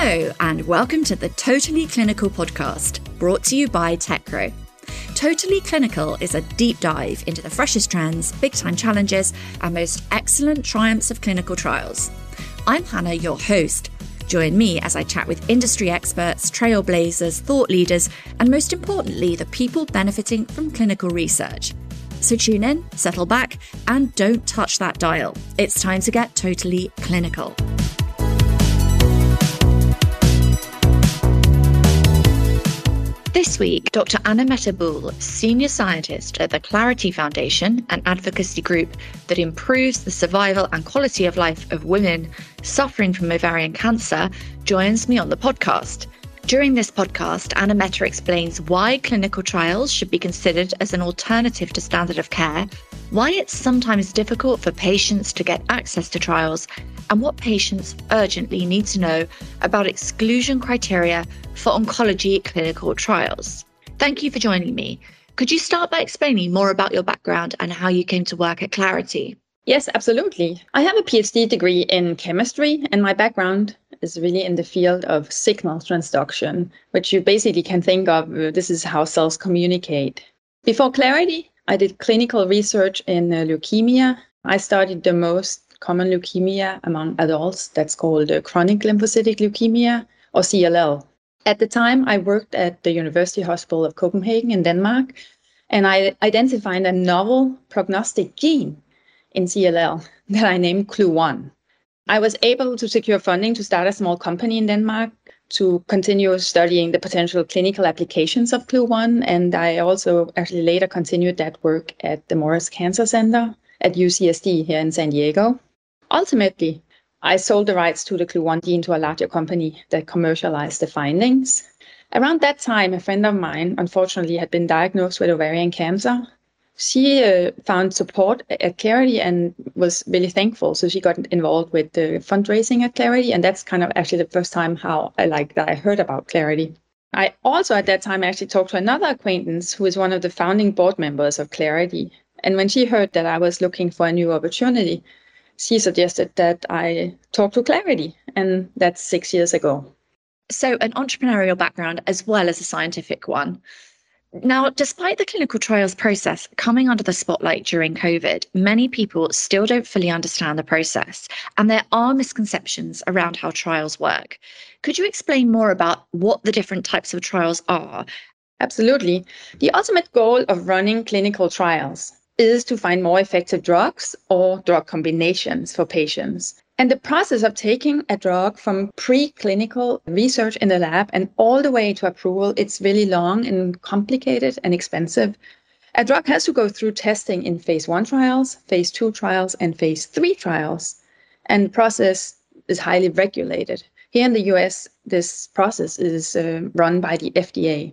Hello, and welcome to the Totally Clinical podcast, brought to you by Techro. Totally Clinical is a deep dive into the freshest trends, big time challenges, and most excellent triumphs of clinical trials. I'm Hannah, your host. Join me as I chat with industry experts, trailblazers, thought leaders, and most importantly, the people benefiting from clinical research. So tune in, settle back, and don't touch that dial. It's time to get totally clinical. This week, Dr. Anna Mehta-Boole, senior scientist at the Clearity Foundation, an advocacy group that improves the survival and quality of life of women suffering from ovarian cancer, joins me on the podcast. During this podcast, Anna Mehta explains why clinical trials should be considered as an alternative to standard of care, why it's sometimes difficult for patients to get access to trials, and what patients urgently need to know about exclusion criteria for oncology clinical trials. Thank you for joining me. Could you start by explaining more about your background and how you came to work at Clearity? Yes, absolutely. I have a PhD degree in chemistry, and my background is really in the field of signal transduction, which you basically can think of uh, this is how cells communicate. Before Clearity, I did clinical research in uh, leukemia. I studied the most common leukemia among adults. That's called uh, chronic lymphocytic leukemia or CLL. At the time, I worked at the University Hospital of Copenhagen in Denmark, and I identified a novel prognostic gene in CLL that I named CLU1. I was able to secure funding to start a small company in Denmark to continue studying the potential clinical applications of CLU1. And I also actually later continued that work at the Moores Cancer Center at UCSD here in San Diego. Ultimately, I sold the rights to the CLU1 gene to a larger company that commercialized the findings. Around that time, a friend of mine unfortunately had been diagnosed with ovarian cancer. She uh, found support at Clearity and was really thankful. So she got involved with the fundraising at Clearity, and that's kind of actually the first time how I like that I heard about Clearity. I also at that time actually talked to another acquaintance who is one of the founding board members of Clearity. And when she heard that I was looking for a new opportunity, she suggested that I talk to Clearity, and that's six years ago. So, an entrepreneurial background as well as a scientific one. Now, despite the clinical trials process coming under the spotlight during COVID, many people still don't fully understand the process, and there are misconceptions around how trials work. Could you explain more about what the different types of trials are? Absolutely. The ultimate goal of running clinical trials is to find more effective drugs or drug combinations for patients. And the process of taking a drug from preclinical research in the lab and all the way to approval, it's really long and complicated and expensive. A drug has to go through testing in phase one trials, phase two trials, and phase three trials. And the process is highly regulated. Here in the US, this process is uh, run by the FDA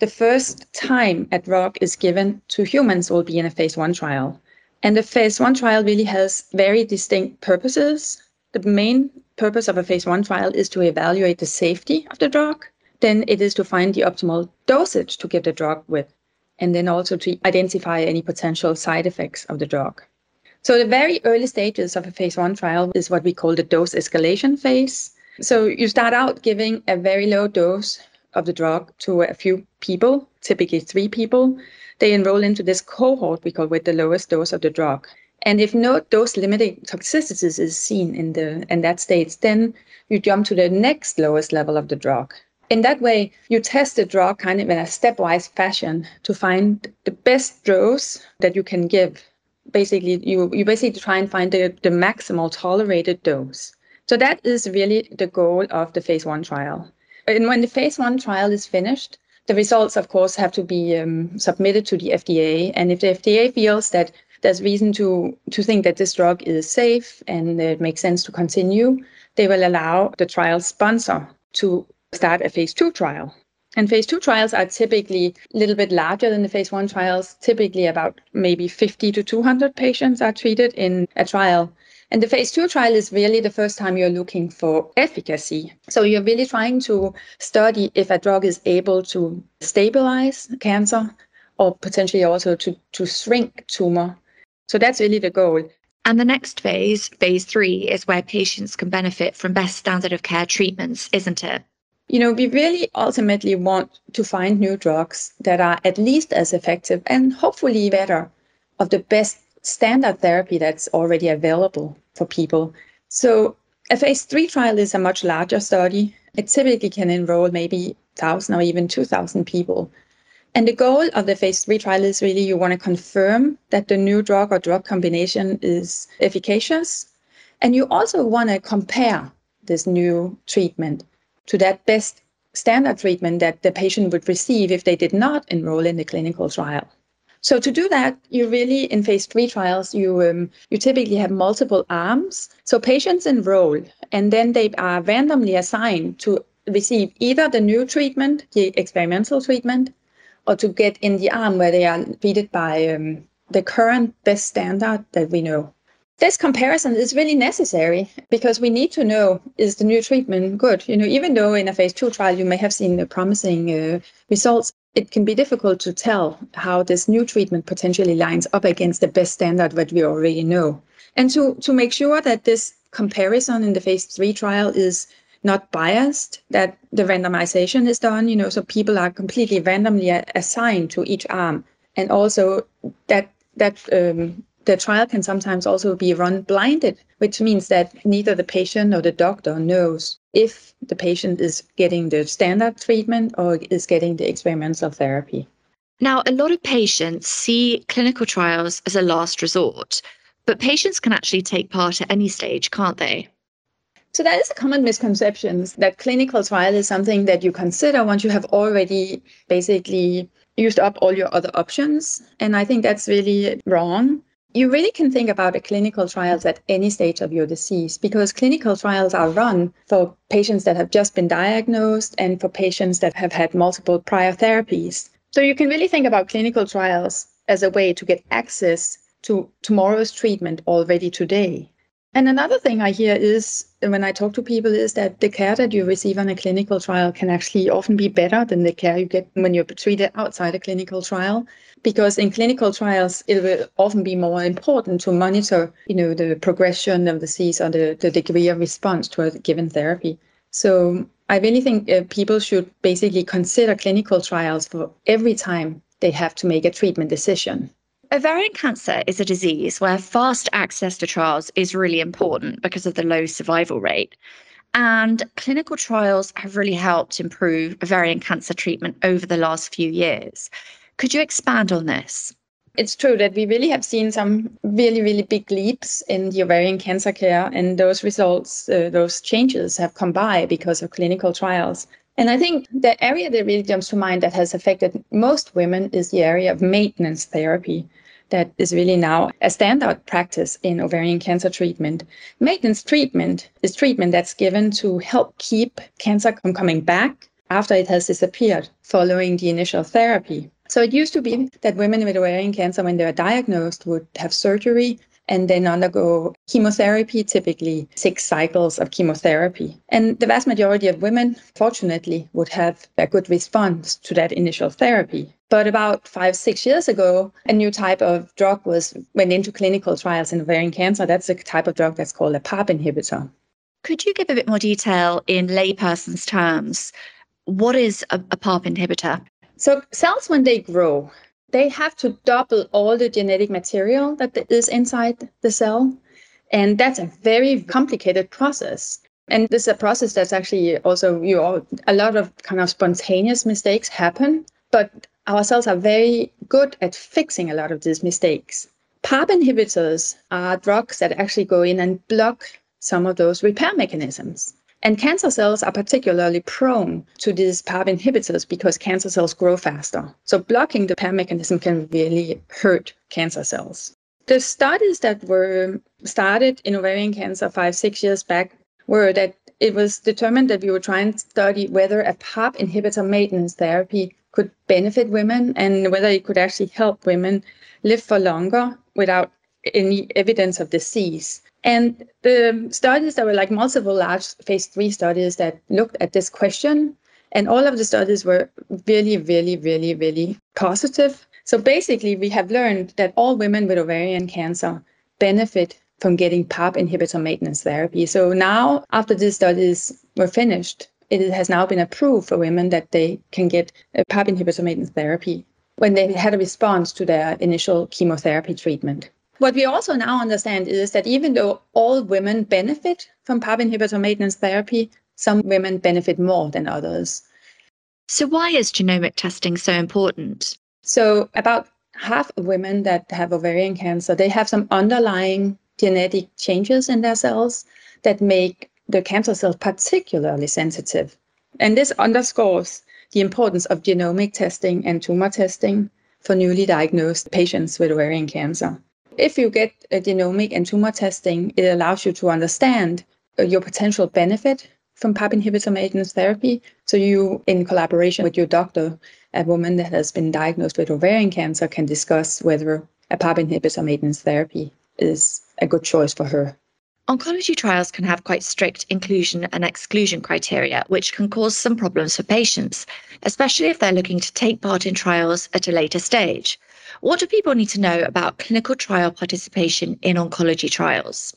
the first time a drug is given to humans will be in a phase one trial. And the phase one trial really has very distinct purposes. The main purpose of a phase one trial is to evaluate the safety of the drug. Then it is to find the optimal dosage to give the drug with, and then also to identify any potential side effects of the drug. So the very early stages of a phase one trial is what we call the dose escalation phase. So you start out giving a very low dose of the drug to a few people, typically three people. They enroll into this cohort we call with the lowest dose of the drug. And if no dose limiting toxicities is seen in the in that state, then you jump to the next lowest level of the drug. In that way, you test the drug kind of in a stepwise fashion to find the best dose that you can give. Basically, you, you basically try and find the, the maximal tolerated dose. So that is really the goal of the phase one trial. And when the phase one trial is finished, the results, of course, have to be um, submitted to the FDA. And if the FDA feels that there's reason to, to think that this drug is safe and it makes sense to continue, they will allow the trial sponsor to start a phase two trial. And phase two trials are typically a little bit larger than the phase one trials. Typically, about maybe 50 to 200 patients are treated in a trial. And the phase two trial is really the first time you're looking for efficacy. So you're really trying to study if a drug is able to stabilize cancer or potentially also to, to shrink tumor. So that's really the goal. And the next phase, phase three, is where patients can benefit from best standard of care treatments, isn't it? You know, we really ultimately want to find new drugs that are at least as effective and hopefully better of the best standard therapy that's already available for people. So, a phase three trial is a much larger study. It typically can enroll maybe 1,000 or even 2,000 people. And the goal of the phase three trial is really you want to confirm that the new drug or drug combination is efficacious. And you also want to compare this new treatment to that best standard treatment that the patient would receive if they did not enroll in the clinical trial. So to do that, you really in phase three trials you um, you typically have multiple arms. So patients enroll, and then they are randomly assigned to receive either the new treatment, the experimental treatment, or to get in the arm where they are treated by um, the current best standard that we know. This comparison is really necessary because we need to know is the new treatment good? You know, even though in a phase two trial you may have seen the promising uh, results, it can be difficult to tell how this new treatment potentially lines up against the best standard that we already know. And to, to make sure that this comparison in the phase three trial is not biased, that the randomization is done, you know, so people are completely randomly assigned to each arm. And also that that um, the trial can sometimes also be run blinded, which means that neither the patient or the doctor knows if the patient is getting the standard treatment or is getting the experimental therapy. Now, a lot of patients see clinical trials as a last resort, but patients can actually take part at any stage, can't they? So that is a common misconception that clinical trial is something that you consider once you have already basically used up all your other options. And I think that's really wrong. You really can think about a clinical trials at any stage of your disease because clinical trials are run for patients that have just been diagnosed and for patients that have had multiple prior therapies. So you can really think about clinical trials as a way to get access to tomorrow's treatment already today. And another thing I hear is when I talk to people is that the care that you receive on a clinical trial can actually often be better than the care you get when you're treated outside a clinical trial. Because in clinical trials, it will often be more important to monitor, you know, the progression of the disease or the, the degree of response to a given therapy. So I really think uh, people should basically consider clinical trials for every time they have to make a treatment decision. Ovarian cancer is a disease where fast access to trials is really important because of the low survival rate. And clinical trials have really helped improve ovarian cancer treatment over the last few years. Could you expand on this? It's true that we really have seen some really, really big leaps in the ovarian cancer care, and those results, uh, those changes have come by because of clinical trials. And I think the area that really jumps to mind that has affected most women is the area of maintenance therapy that is really now a standard practice in ovarian cancer treatment. Maintenance treatment is treatment that's given to help keep cancer from coming back after it has disappeared following the initial therapy. So it used to be that women with ovarian cancer, when they were diagnosed, would have surgery and then undergo chemotherapy, typically six cycles of chemotherapy. And the vast majority of women, fortunately, would have a good response to that initial therapy. But about five, six years ago, a new type of drug was went into clinical trials in ovarian cancer. That's a type of drug that's called a PARP inhibitor. Could you give a bit more detail in layperson's terms? What is a, a PARP inhibitor? So cells, when they grow, they have to double all the genetic material that is inside the cell. And that's a very complicated process. And this is a process that's actually also you know, a lot of kind of spontaneous mistakes happen, but our cells are very good at fixing a lot of these mistakes. PARP inhibitors are drugs that actually go in and block some of those repair mechanisms. And cancer cells are particularly prone to these PARP inhibitors because cancer cells grow faster. So blocking the PAR mechanism can really hurt cancer cells. The studies that were started in ovarian cancer five, six years back were that it was determined that we were trying to study whether a PARP inhibitor maintenance therapy could benefit women and whether it could actually help women live for longer without any evidence of disease. And the studies, that were like multiple large phase three studies that looked at this question. And all of the studies were really, really, really, really positive. So basically, we have learned that all women with ovarian cancer benefit from getting PARP inhibitor maintenance therapy. So now, after these studies were finished, it has now been approved for women that they can get a PARP inhibitor maintenance therapy when they had a response to their initial chemotherapy treatment. What we also now understand is that even though all women benefit from PARP inhibitor maintenance therapy, some women benefit more than others. So, why is genomic testing so important? So, about half of women that have ovarian cancer, they have some underlying genetic changes in their cells that make the cancer cells particularly sensitive. And this underscores the importance of genomic testing and tumor testing for newly diagnosed patients with ovarian cancer. If you get a genomic and tumor testing, it allows you to understand uh, your potential benefit from PARP inhibitor maintenance therapy. So you, in collaboration with your doctor, a woman that has been diagnosed with ovarian cancer can discuss whether a PARP inhibitor maintenance therapy is a good choice for her. Oncology trials can have quite strict inclusion and exclusion criteria, which can cause some problems for patients, especially if they're looking to take part in trials at a later stage. What do people need to know about clinical trial participation in oncology trials?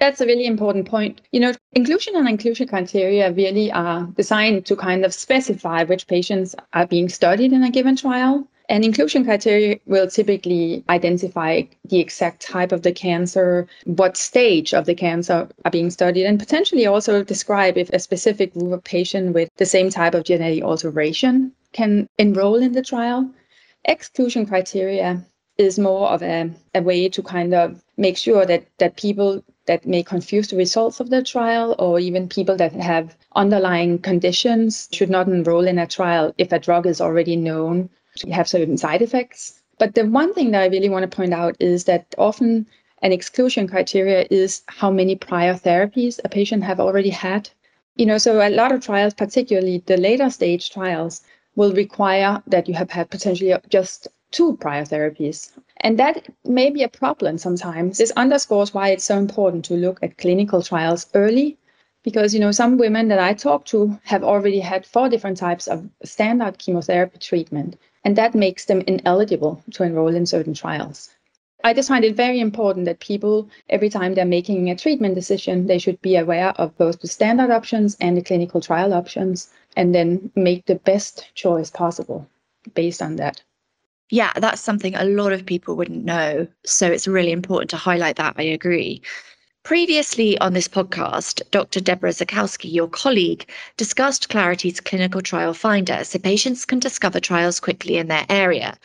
That's a really important point. You know, inclusion and inclusion criteria really are designed to kind of specify which patients are being studied in a given trial. And inclusion criteria will typically identify the exact type of the cancer, what stage of the cancer are being studied, and potentially also describe if a specific group of patients with the same type of genetic alteration can enroll in the trial. Exclusion criteria is more of a, a way to kind of make sure that, that people that may confuse the results of the trial or even people that have underlying conditions should not enroll in a trial if a drug is already known to have certain side effects. But the one thing that I really want to point out is that often an exclusion criteria is how many prior therapies a patient have already had. You know, so a lot of trials, particularly the later stage trials, will require that you have had potentially just two prior therapies. And that may be a problem sometimes. This underscores why it's so important to look at clinical trials early because you know some women that I talk to have already had four different types of standard chemotherapy treatment and that makes them ineligible to enroll in certain trials. I just find it very important that people, every time they're making a treatment decision, they should be aware of both the standard options and the clinical trial options, and then make the best choice possible based on that. Yeah, that's something a lot of people wouldn't know. So it's really important to highlight that. I agree. Previously on this podcast, Dr. Deborah Zakowski, your colleague, discussed Clearity's clinical trial finder so patients can discover trials quickly in their area.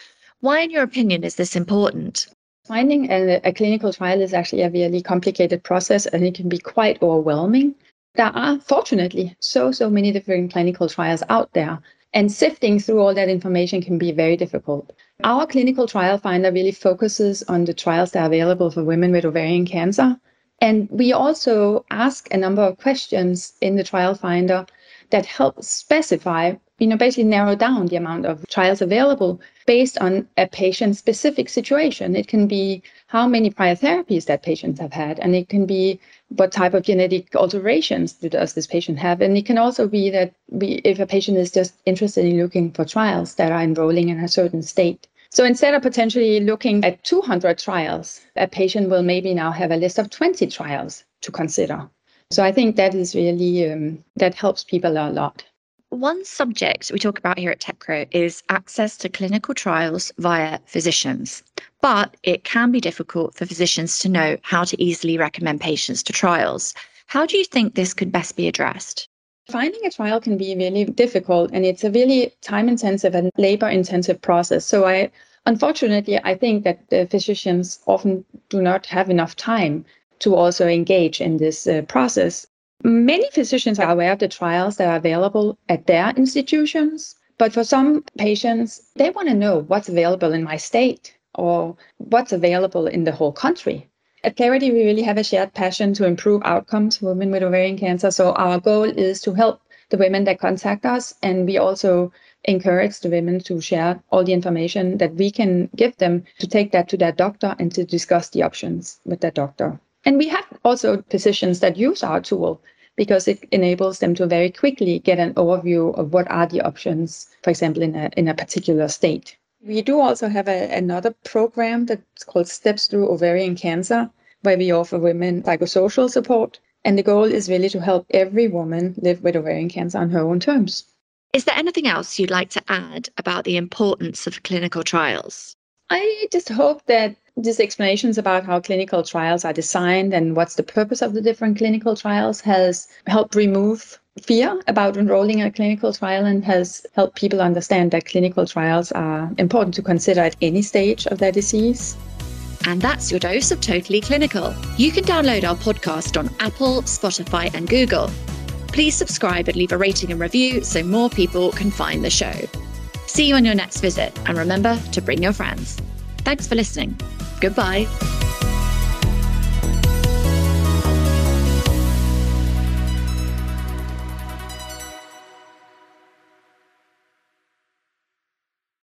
Why, in your opinion, is this important? Finding a, a, clinical trial is actually a really complicated process and it can be quite overwhelming. There are, fortunately, so, so many different clinical trials out there, and sifting through all that information can be very difficult. Our clinical trial finder really focuses on the trials that are available for women with ovarian cancer and we also ask a number of questions in the trial finder that help specify, you know, basically narrow down the amount of trials available based on a patient specific situation. It can be how many prior therapies that patients have had, and it can be what type of genetic alterations does this patient have. And it can also be that we, if a patient is just interested in looking for trials that are enrolling in a certain state. So instead of potentially looking at 200 trials, a patient will maybe now have a list of 20 trials to consider. So I think that is really, um, that helps people a lot. One subject we talk about here at TechCro is access to clinical trials via physicians. But it can be difficult for physicians to know how to easily recommend patients to trials. How do you think this could best be addressed? Finding a trial can be really difficult and it's a really time intensive and labor intensive process. So I unfortunately I think that the physicians often do not have enough time to also engage in this uh, process. Many physicians are aware of the trials that are available at their institutions, but for some patients, they want to know what's available in my state or what's available in the whole country. At Clearity, we really have a shared passion to improve outcomes for women with ovarian cancer. So our goal is to help the women that contact us, and we also encourage the women to share all the information that we can give them to take that to their doctor and to discuss the options with their doctor. And we have also physicians that use our tool because it enables them to very quickly get an overview of what are the options, for example, in a, in a particular state. We do also have a, another program that's called Steps Through Ovarian Cancer, where we offer women psychosocial support. And the goal is really to help every woman live with ovarian cancer on her own terms. Is there anything else you'd like to add about the importance of clinical trials? I just hope that these explanations about how clinical trials are designed and what's the purpose of the different clinical trials has helped remove fear about enrolling in a clinical trial and has helped people understand that clinical trials are important to consider at any stage of their disease. And that's your dose of Totally Clinical. You can download our podcast on Apple, Spotify, and Google. Please subscribe and leave a rating and review so more people can find the show. See you on your next visit, and remember to bring your friends. Thanks for listening. Goodbye.